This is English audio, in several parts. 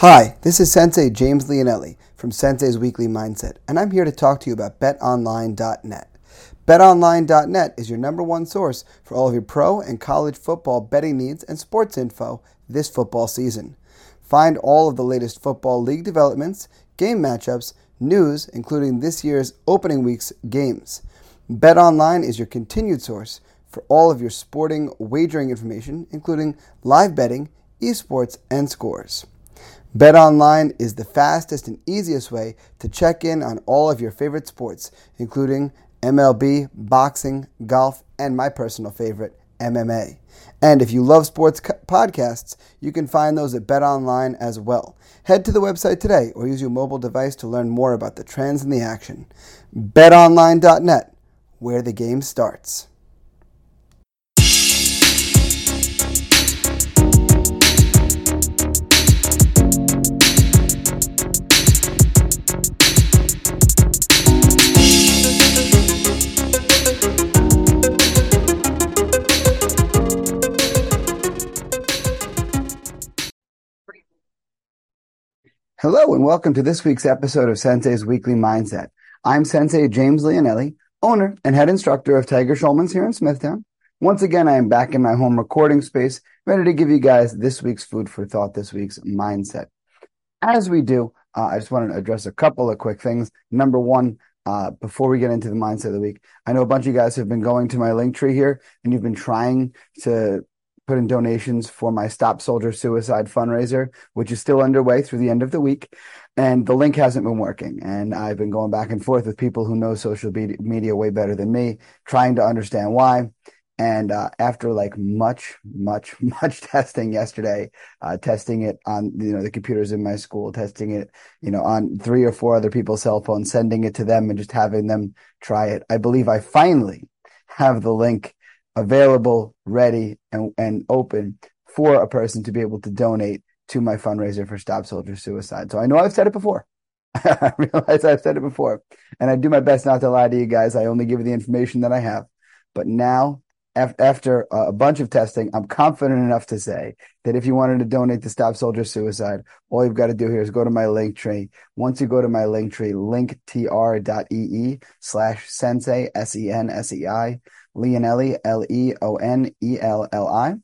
Hi, this is Sensei James Leonelli from Sensei's Weekly Mindset, and I'm here to talk to you about betonline.net. BetOnline.net is your number one source for all of your pro and college football betting needs and sports info this football season. Find all of the latest football league developments, game matchups, news, including this year's opening week's games. BetOnline is your continued source for all of your sporting wagering information, including live betting, esports, and scores. BetOnline is the fastest and easiest way to check in on all of your favorite sports, including MLB, boxing, golf, and my personal favorite, MMA. And if you love sports podcasts, you can find those at BetOnline as well. Head to the website today or use your mobile device to learn more about the trends and the action. BetOnline.net, where the game starts. Hello and welcome to this week's episode of Sensei's Weekly Mindset. I'm Sensei James Leonelli, owner and head instructor of Tiger Schulman's here in Smithtown. Once again, I am back in my home recording space, ready to give you guys this week's food for thought, this week's mindset. As we do, uh, I just want to address a couple of quick things. Number one, uh, before we get into the mindset of the week, I know a bunch of you guys have been going to my link tree here and you've been trying to put in donations for my Stop Soldier Suicide fundraiser, which is still underway through the end of the week. And the link hasn't been working. And I've been going back and forth with people who know social media way better than me, trying to understand why. And uh, after like much, much, much testing yesterday, uh, testing it on you know the computers in my school, testing it you know on three or four other people's cell phones, sending it to them, and just having them try it, I believe I finally have the link available, ready, and, and open for a person to be able to donate to my fundraiser for Stop Soldier Suicide. So I know I've said it before. I realize I've said it before. And I do my best not to lie to you guys. I only give you the information that I have. But now, after a bunch of testing, I'm confident enough to say that if you wanted to donate to Stop Soldier Suicide, all you've got to do here is go to my link tree. Once you go to my link tree, linktr.ee slash sensei, S-E-N-S-E-I, Leonelli, L E O N E L L I.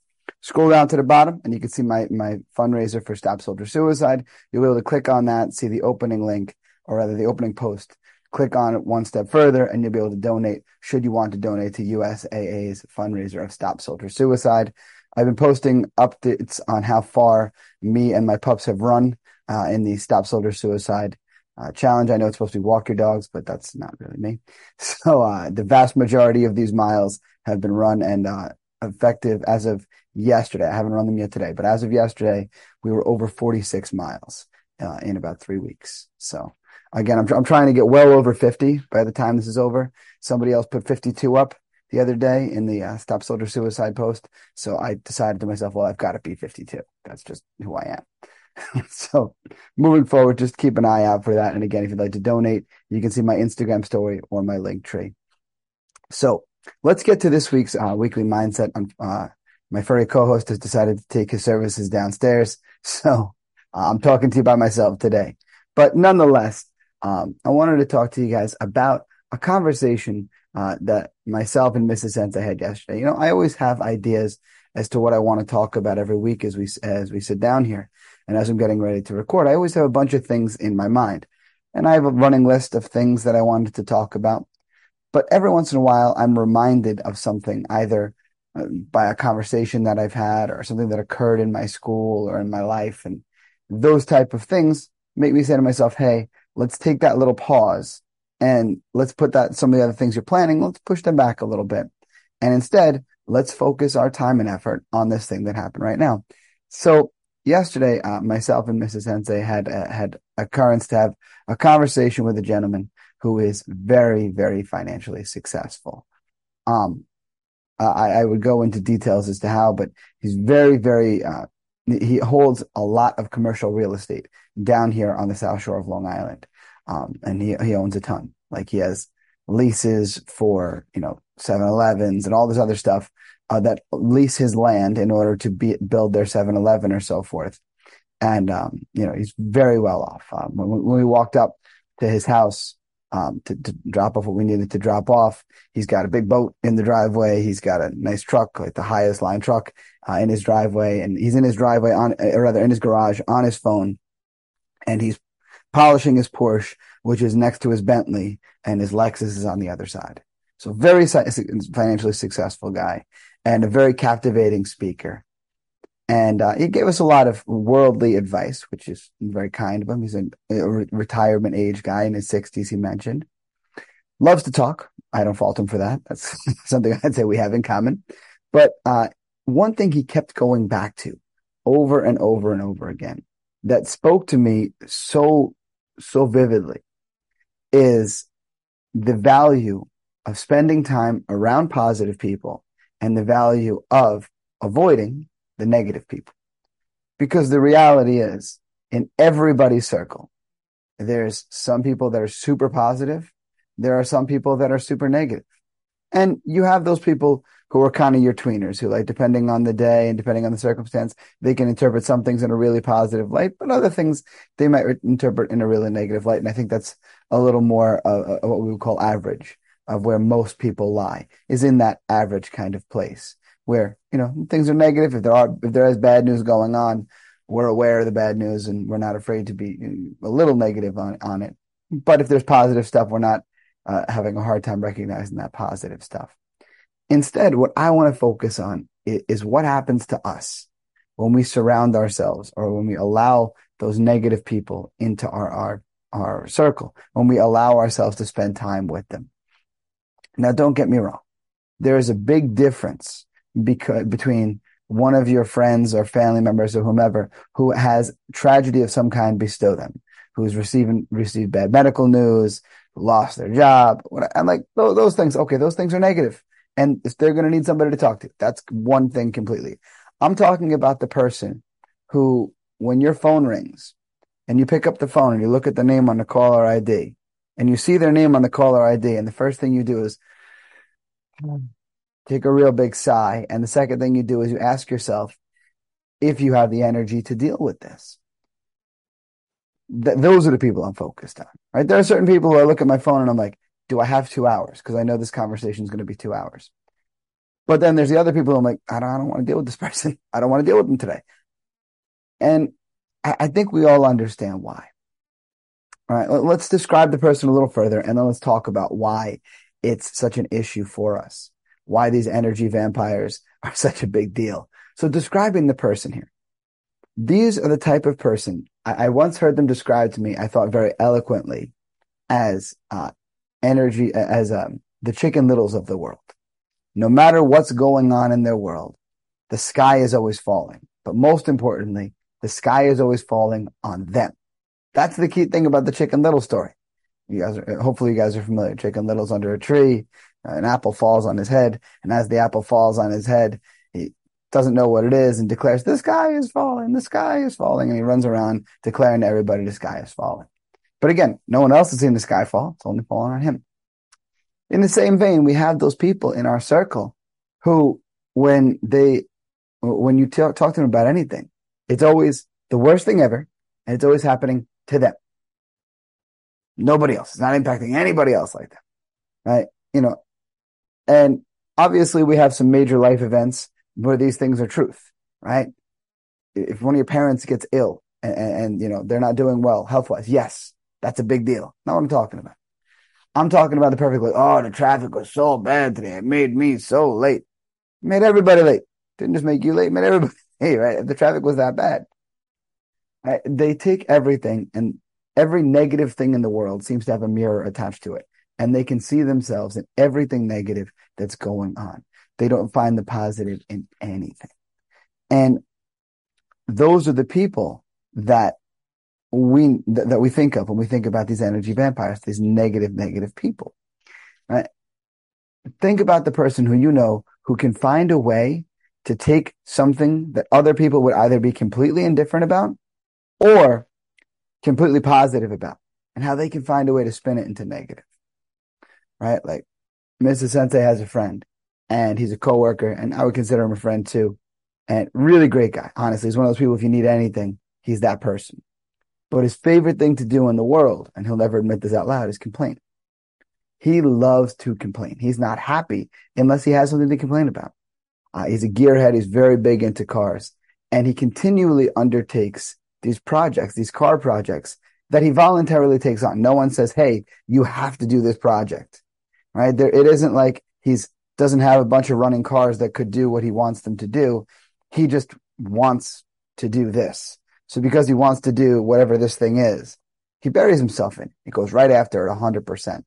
Scroll down to the bottom and you can see my, my fundraiser for Stop Soldier Suicide. You'll be able to click on that, see the opening link, or rather the opening post. Click on it one step further and you'll be able to donate should you want to donate to USAA's fundraiser of Stop Soldier Suicide. I've been posting updates on how far me and my pups have run uh, in the Stop Soldier Suicide uh, challenge. I know it's supposed to be walk your dogs, but that's not really me. So uh, the vast majority of these miles have been run and uh, effective as of yesterday. I haven't run them yet today, but as of yesterday, we were over 46 miles uh, in about three weeks. So again, I'm, I'm trying to get well over 50 by the time this is over. Somebody else put 52 up the other day in the uh, Stop Soldier Suicide post. So I decided to myself, well, I've got to be 52. That's just who I am. so moving forward, just keep an eye out for that. And again, if you'd like to donate, you can see my Instagram story or my link tree. So let's get to this week's uh, weekly mindset. Uh, my furry co-host has decided to take his services downstairs. So uh, I'm talking to you by myself today, but nonetheless, um, I wanted to talk to you guys about a conversation uh, that myself and Mrs. Sensei had yesterday. You know, I always have ideas as to what I want to talk about every week as we as we sit down here. And as I'm getting ready to record, I always have a bunch of things in my mind. And I have a running list of things that I wanted to talk about. But every once in a while, I'm reminded of something, either uh, by a conversation that I've had or something that occurred in my school or in my life. And those type of things make me say to myself, Hey, let's take that little pause and let's put that some of the other things you're planning, let's push them back a little bit. And instead, let's focus our time and effort on this thing that happened right now. So yesterday, uh, myself and Mrs. Sensei had uh, had a occurrence to have a conversation with a gentleman who is very, very financially successful. Um, I, I, would go into details as to how, but he's very, very. Uh, he holds a lot of commercial real estate down here on the South Shore of Long Island, um, and he he owns a ton. Like he has leases for you know 7-Elevens and all this other stuff uh, that lease his land in order to be, build their 7-Eleven or so forth. and um, you know he's very well off. Um, when, when, we walked up to his house um, to, to, drop off what we needed to drop off, he's got a big boat in the driveway. He's got a nice truck, like the highest line truck, uh, in his driveway, and he's in his driveway on, or rather in his garage on his phone, and he's polishing his Porsche, which is next to his Bentley, and his Lexus is on the other side. So very financially successful guy, and a very captivating speaker. And uh, he gave us a lot of worldly advice, which is very kind of him. He's a, a retirement age guy in his 60s, he mentioned. Loves to talk. I don't fault him for that. That's something I'd say we have in common. But uh, one thing he kept going back to over and over and over again that spoke to me so, so vividly is the value of spending time around positive people and the value of avoiding the negative people. Because the reality is, in everybody's circle, there's some people that are super positive. There are some people that are super negative. And you have those people who are kind of your tweeners who like, depending on the day and depending on the circumstance, they can interpret some things in a really positive light, but other things they might interpret in a really negative light. And I think that's a little more uh, what we would call average of where most people lie is in that average kind of place where you know things are negative. If there are if there is bad news going on, we're aware of the bad news and we're not afraid to be a little negative on on it. But if there's positive stuff, we're not uh, having a hard time recognizing that positive stuff. Instead, what I want to focus on is, is what happens to us when we surround ourselves or when we allow those negative people into our our our circle, when we allow ourselves to spend time with them. Now, don't get me wrong. There is a big difference because between one of your friends or family members or whomever who has tragedy of some kind bestow them, who's receiving received bad medical news, lost their job, and like those, those things. Okay, those things are negative. and if they're going to need somebody to talk to, that's one thing completely. I'm talking about the person who, when your phone rings, and you pick up the phone and you look at the name on the caller ID, and you see their name on the caller ID, and the first thing you do is take a real big sigh. And the second thing you do is you ask yourself if you have the energy to deal with this. Th- those are the people I'm focused on, right? There are certain people who I look at my phone and I'm like, do I have two hours? Because I know this conversation is going to be two hours. But then there's the other people I'm like, I don't, I don't want to deal with this person. I don't want to deal with them today. And I, I think we all understand why. All right, let's describe the person a little further and then let's talk about why it's such an issue for us why these energy vampires are such a big deal. So describing the person here. These are the type of person I, I once heard them described to me, I thought very eloquently as, uh, energy, as, um, the chicken littles of the world. No matter what's going on in their world, the sky is always falling. But most importantly, the sky is always falling on them. That's the key thing about the chicken little story. You guys are, hopefully you guys are familiar. Chicken little's under a tree an apple falls on his head, and as the apple falls on his head, he doesn't know what it is and declares, "The sky is falling, the sky is falling," and he runs around declaring to everybody, "The sky is falling." But again, no one else has seen the sky fall; it's only falling on him. In the same vein, we have those people in our circle who, when they, when you talk, talk to them about anything, it's always the worst thing ever, and it's always happening to them. Nobody else. It's not impacting anybody else like that, right? You know, and obviously we have some major life events where these things are truth, right? If one of your parents gets ill and, and you know, they're not doing well health wise, yes, that's a big deal. Not what I'm talking about. I'm talking about the perfect way. Oh, the traffic was so bad today. It made me so late. It made everybody late. Didn't just make you late, made everybody hey, right? If the traffic was that bad. They take everything and every negative thing in the world seems to have a mirror attached to it and they can see themselves in everything negative that's going on. They don't find the positive in anything. And those are the people that we that, that we think of when we think about these energy vampires, these negative, negative people. Right? Think about the person who you know who can find a way to take something that other people would either be completely indifferent about or completely positive about and how they can find a way to spin it into negative right? Like Mr. Sensei has a friend and he's a coworker and I would consider him a friend too. And really great guy. Honestly, he's one of those people, if you need anything, he's that person. But his favorite thing to do in the world, and he'll never admit this out loud, is complain. He loves to complain. He's not happy unless he has something to complain about. Uh, he's a gearhead. He's very big into cars and he continually undertakes these projects, these car projects that he voluntarily takes on. No one says, Hey, you have to do this project, right? There, it isn't like he's doesn't have a bunch of running cars that could do what he wants them to do. He just wants to do this. So because he wants to do whatever this thing is, he buries himself in. He goes right after it 100%.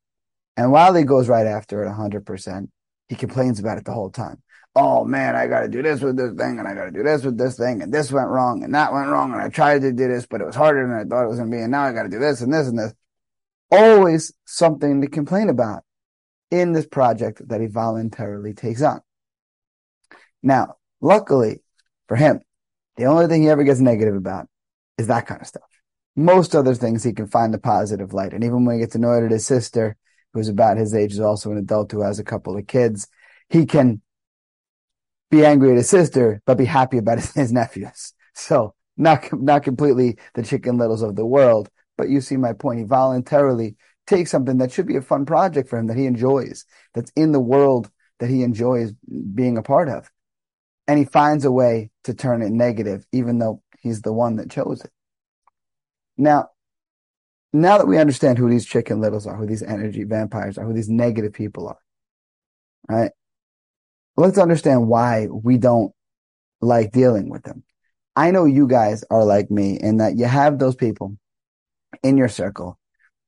And while he goes right after it 100%, he complains about it the whole time. Oh man, I got to do this with this thing and I got to do this with this thing and this went wrong and that went wrong and I tried to do this, but it was harder than I thought it was going to be. And now I got to do this and this and this. Always something to complain about in this project that he voluntarily takes on. Now, luckily for him, the only thing he ever gets negative about is that kind of stuff. Most other things he can find the positive light. And even when he gets annoyed at his sister, who's about his age, is also an adult who has a couple of kids, he can be angry at his sister, but be happy about his, his nephews. So not, not completely the chicken littles of the world, but you see my point. He voluntarily takes something that should be a fun project for him that he enjoys, that's in the world that he enjoys being a part of. And he finds a way to turn it negative, even though he's the one that chose it. Now, now that we understand who these chicken littles are, who these energy vampires are, who these negative people are, right? Let's understand why we don't like dealing with them. I know you guys are like me in that you have those people in your circle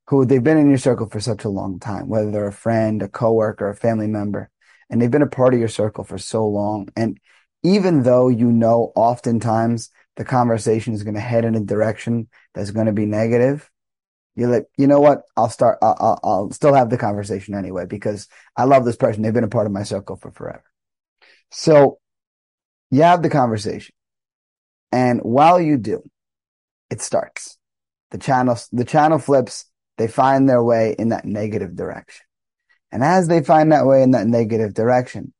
who they've been in your circle for such a long time, whether they're a friend, a coworker, a family member, and they've been a part of your circle for so long. And even though you know oftentimes the conversation is going to head in a direction that's going to be negative, you're like, you know what? I'll start, I'll, I'll, I'll, still have the conversation anyway because I love this person. They've been a part of my circle for forever. So you have the conversation. And while you do, it starts. The channel, the channel flips. They find their way in that negative direction. And as they find that way in that negative direction,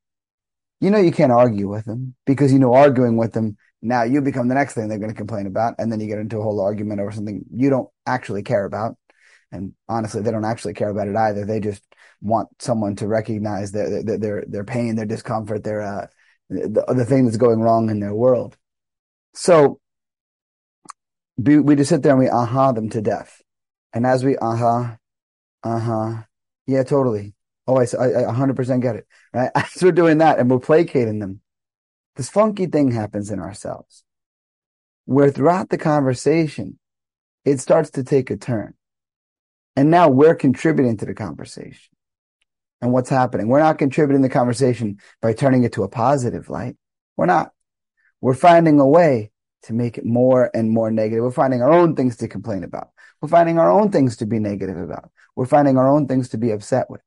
you know you can't argue with them because you know arguing with them now you become the next thing they're going to complain about and then you get into a whole argument over something you don't actually care about and honestly they don't actually care about it either they just want someone to recognize their their their, their pain their discomfort their uh the, the thing that's going wrong in their world so we, we just sit there and we aha them to death and as we aha uh-huh yeah totally Oh, I, I 100% get it. Right? As we're doing that and we're placating them, this funky thing happens in ourselves where throughout the conversation, it starts to take a turn. And now we're contributing to the conversation. And what's happening? We're not contributing the conversation by turning it to a positive light. We're not. We're finding a way to make it more and more negative. We're finding our own things to complain about. We're finding our own things to be negative about. We're finding our own things to be upset with.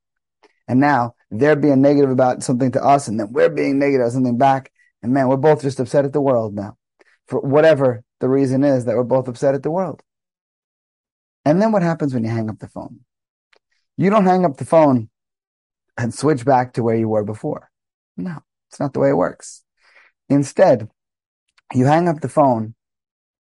And now they're being negative about something to us and then we're being negative about something back. And man, we're both just upset at the world now for whatever the reason is that we're both upset at the world. And then what happens when you hang up the phone? You don't hang up the phone and switch back to where you were before. No, it's not the way it works. Instead, you hang up the phone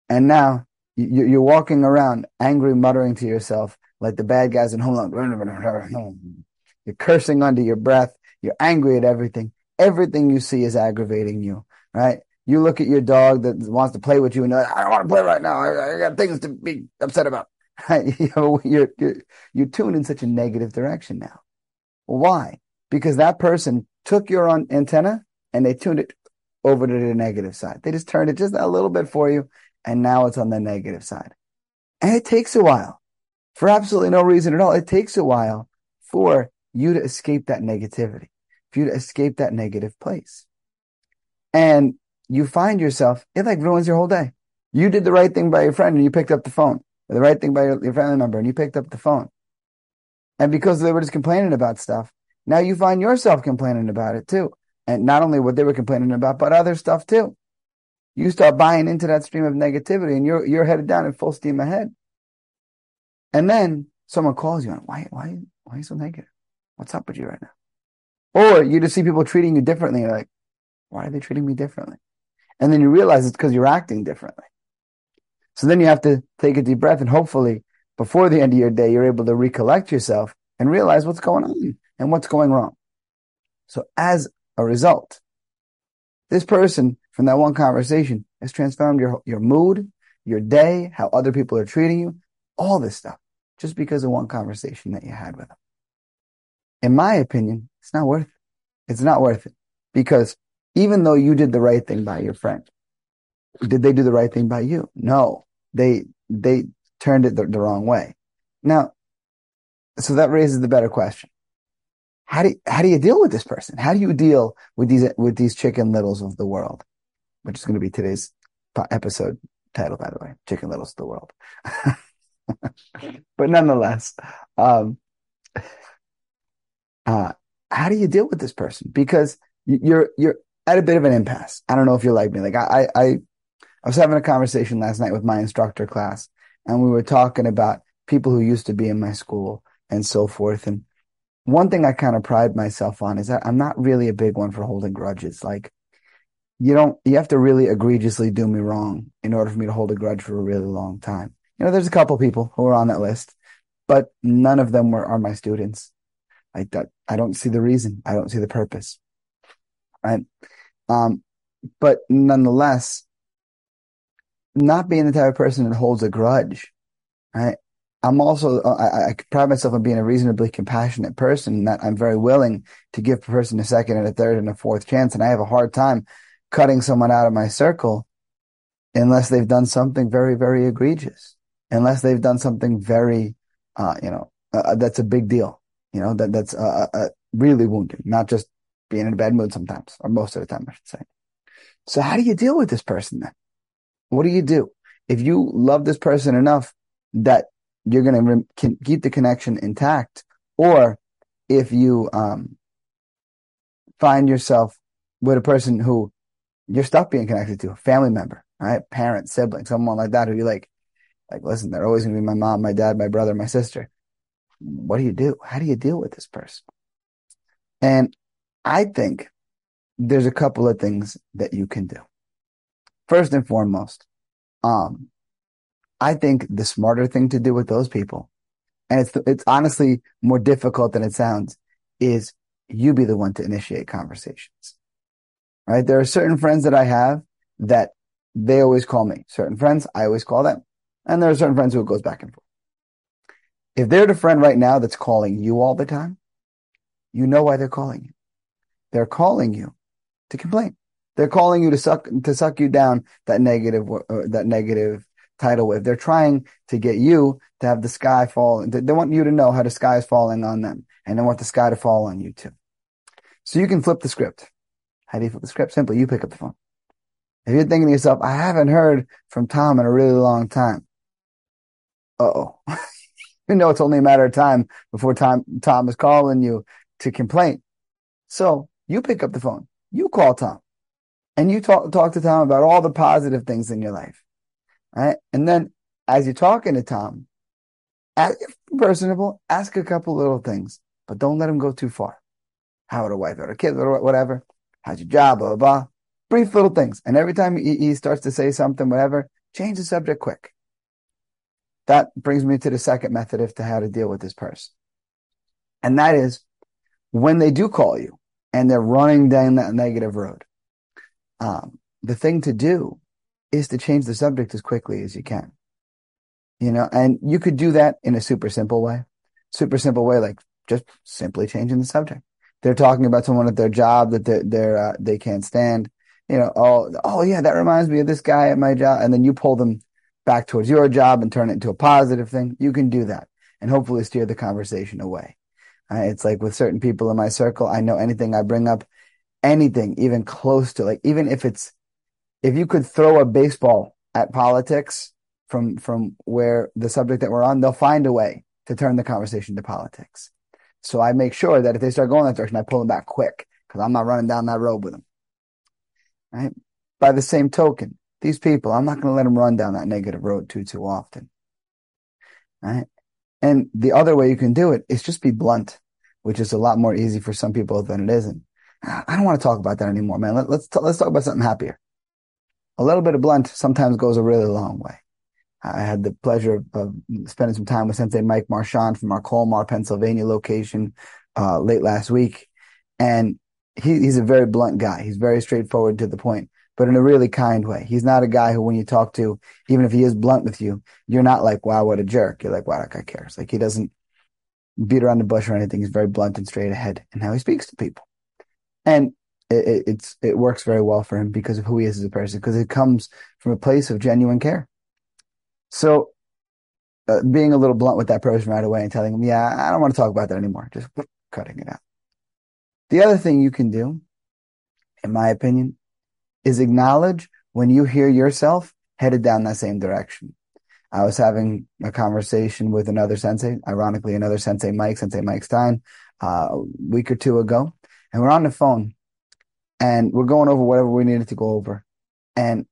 and now you're walking around angry, muttering to yourself like the bad guys in Home Alone. You're cursing under your breath. You're angry at everything. Everything you see is aggravating you, right? You look at your dog that wants to play with you and you're like, I don't want to play right now. I, I got things to be upset about. you know, you're, you're, you're tuned in such a negative direction now. Why? Because that person took your antenna and they tuned it over to the negative side. They just turned it just a little bit for you. And now it's on the negative side. And it takes a while for absolutely no reason at all. It takes a while for you to escape that negativity, for you to escape that negative place. And you find yourself, it like ruins your whole day. You did the right thing by your friend and you picked up the phone, the right thing by your, your family member and you picked up the phone. And because they were just complaining about stuff, now you find yourself complaining about it too. And not only what they were complaining about, but other stuff too. You start buying into that stream of negativity and you're, you're headed down in full steam ahead. And then someone calls you and why, why, why are you so negative? What's up with you right now? Or you just see people treating you differently. You're like, why are they treating me differently? And then you realize it's because you're acting differently. So then you have to take a deep breath and hopefully before the end of your day, you're able to recollect yourself and realize what's going on and what's going wrong. So as a result, this person from that one conversation has transformed your, your mood, your day, how other people are treating you, all this stuff, just because of one conversation that you had with them. In my opinion, it's not worth it. It's not worth it because even though you did the right thing by your friend, did they do the right thing by you? No, they, they turned it the, the wrong way. Now, so that raises the better question. How do, you, how do you deal with this person? How do you deal with these, with these chicken littles of the world? Which is going to be today's episode title, by the way, chicken littles of the world. but nonetheless, um, uh, how do you deal with this person? Because you're, you're at a bit of an impasse. I don't know if you're like me. Like I, I, I was having a conversation last night with my instructor class and we were talking about people who used to be in my school and so forth. And one thing I kind of pride myself on is that I'm not really a big one for holding grudges. Like you don't, you have to really egregiously do me wrong in order for me to hold a grudge for a really long time. You know, there's a couple people who are on that list, but none of them were, are my students. That, I don't see the reason. I don't see the purpose. Right. Um, but nonetheless, not being the type of person that holds a grudge, right? I'm also, uh, I, I pride myself on being a reasonably compassionate person that I'm very willing to give a person a second and a third and a fourth chance. And I have a hard time cutting someone out of my circle unless they've done something very, very egregious, unless they've done something very, uh, you know, uh, uh that's a big deal, you know, that that's, uh, uh, really wounding, not just being in a bad mood sometimes or most of the time, I should say. So how do you deal with this person then? What do you do? If you love this person enough that you're going to re- keep the connection intact, or if you um, find yourself with a person who you're stuck being connected to, a family member, right? Parent, sibling, someone like that who you like, like, listen, they're always going to be my mom, my dad, my brother, my sister. What do you do? How do you deal with this person? And I think there's a couple of things that you can do first and foremost, um, I think the smarter thing to do with those people, and it's it's honestly more difficult than it sounds, is you be the one to initiate conversations. Right? There are certain friends that I have that they always call me. Certain friends, I always call them. And there are certain friends who it goes back and forth. If they're the friend right now that's calling you all the time, you know why they're calling you. They're calling you to complain. They're calling you to suck to suck you down that negative uh, that negative tidal wave. They're trying to get you to have the sky fall. They want you to know how the sky is falling on them, and they want the sky to fall on you too. So you can flip the script. How do you flip the script? Simply, you pick up the phone. If you're thinking to yourself, "I haven't heard from Tom in a really long time," oh, you know it's only a matter of time before Tom Tom is calling you to complain. So you pick up the phone. You call Tom and you talk talk to Tom about all the positive things in your life, right? And then as you're talking to Tom, ask, personable, ask a couple little things, but don't let him go too far. How are the wife, or the kids, or whatever? How's your job? Blah blah blah. Brief little things, and every time he, he starts to say something, whatever, change the subject quick. That brings me to the second method of to how to deal with this person, and that is when they do call you and they're running down that negative road um, the thing to do is to change the subject as quickly as you can. You know, and you could do that in a super simple way. Super simple way, like just simply changing the subject. They're talking about someone at their job that they're, they're uh, they can't stand. You know, oh, oh yeah, that reminds me of this guy at my job. And then you pull them back towards your job and turn it into a positive thing. You can do that and hopefully steer the conversation away. Uh, it's like with certain people in my circle, I know anything I bring up, anything even close to like even if it's if you could throw a baseball at politics from from where the subject that we're on, they'll find a way to turn the conversation to politics. So I make sure that if they start going that direction, I pull them back quick because I'm not running down that road with them. Right. By the same token, these people, I'm not going to let them run down that negative road too too often. Right. And the other way you can do it is just be blunt, which is a lot more easy for some people than it isn't. I don't want to talk about that anymore, man. Let, us t- let's talk about something happier. A little bit of blunt sometimes goes a really long way. I had the pleasure of, of spending some time with Sensei Mike Marchand from our Colmar, Pennsylvania location uh, late last week. And he, he's a very blunt guy. He's very straightforward to the point, but in a really kind way. He's not a guy who, when you talk to, even if he is blunt with you, you're not like, wow, what a jerk. You're like, wow, that guy cares. Like he doesn't beat around the bush or anything. He's very blunt and straight ahead in how he speaks to people. And it, it, it's, it works very well for him because of who he is as a person, because it comes from a place of genuine care. So uh, being a little blunt with that person right away and telling him, yeah, I don't want to talk about that anymore. Just cutting it out. The other thing you can do, in my opinion, is acknowledge when you hear yourself headed down that same direction. I was having a conversation with another sensei, ironically, another sensei, Mike, Sensei Mike Stein, uh, a week or two ago. And we're on the phone and we're going over whatever we needed to go over. And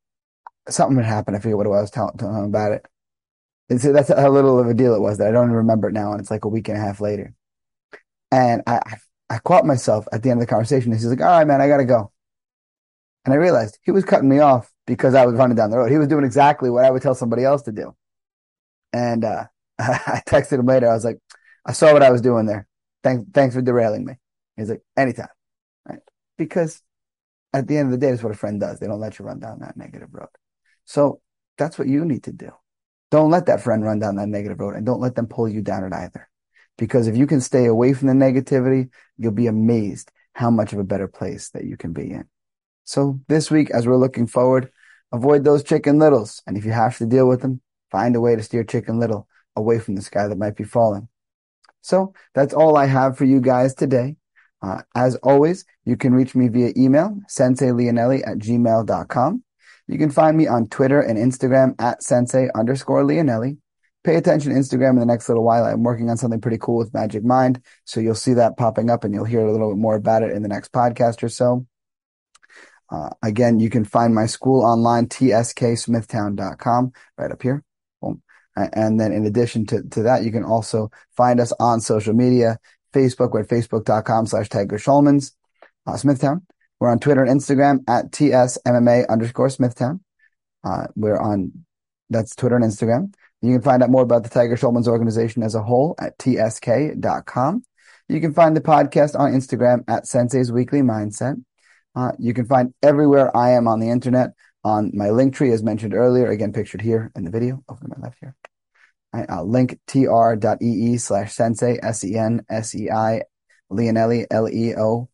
something had happened. I forget what it was, telling tell him about it. And so that's how little of a deal it was that I don't even remember it now. And it's like a week and a half later. And I, I caught myself at the end of the conversation. He's like, all right, man, I got to go. And I realized he was cutting me off because I was running down the road. He was doing exactly what I would tell somebody else to do. And, uh, I texted him later. I was like, I saw what I was doing there. Thanks, thanks for derailing me. He's like, anytime. Right. Because at the end of the day, that's what a friend does. They don't let you run down that negative road. So that's what you need to do. Don't let that friend run down that negative road and don't let them pull you down it either. Because if you can stay away from the negativity, you'll be amazed how much of a better place that you can be in. So this week, as we're looking forward, avoid those chicken littles. And if you have to deal with them, find a way to steer chicken little away from the sky that might be falling. So that's all I have for you guys today. Uh, as always, you can reach me via email, senseileonelli at gmail.com. You can find me on Twitter and Instagram at sensei underscore Leonelli. Pay attention to Instagram in the next little while. I'm working on something pretty cool with Magic Mind. So you'll see that popping up and you'll hear a little bit more about it in the next podcast or so. Uh, again, you can find my school online, tsksmithtown.com, right up here. Boom. And then in addition to, to that, you can also find us on social media, Facebook, we're at facebook.com slash Tiger Schulman's, uh, Smithtown. We're on Twitter and Instagram at TSMMA underscore Smithtown. Uh, we're on, that's Twitter and Instagram. You can find out more about the Tiger Schulman's organization as a whole at tsk.com. You can find the podcast on Instagram at Sensei's Weekly Mindset. Uh, you can find everywhere I am on the internet on my link tree, as mentioned earlier, again, pictured here in the video over to my left here. Uh, link tr.ee slash sensei, S-E-N-S-E-I, Leonelli, L-E-O-N-E-L-L-I.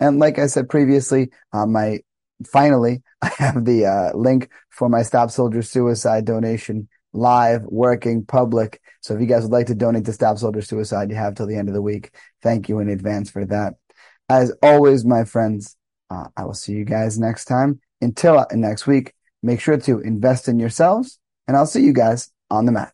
And like I said previously, uh, my finally, I have the uh, link for my Stop Soldier Suicide donation live, working, public. So if you guys would like to donate to Stop Soldier Suicide, you have till the end of the week. Thank you in advance for that. As always, my friends, uh, I will see you guys next time. Until next week, make sure to invest in yourselves, and I'll see you guys on the mat.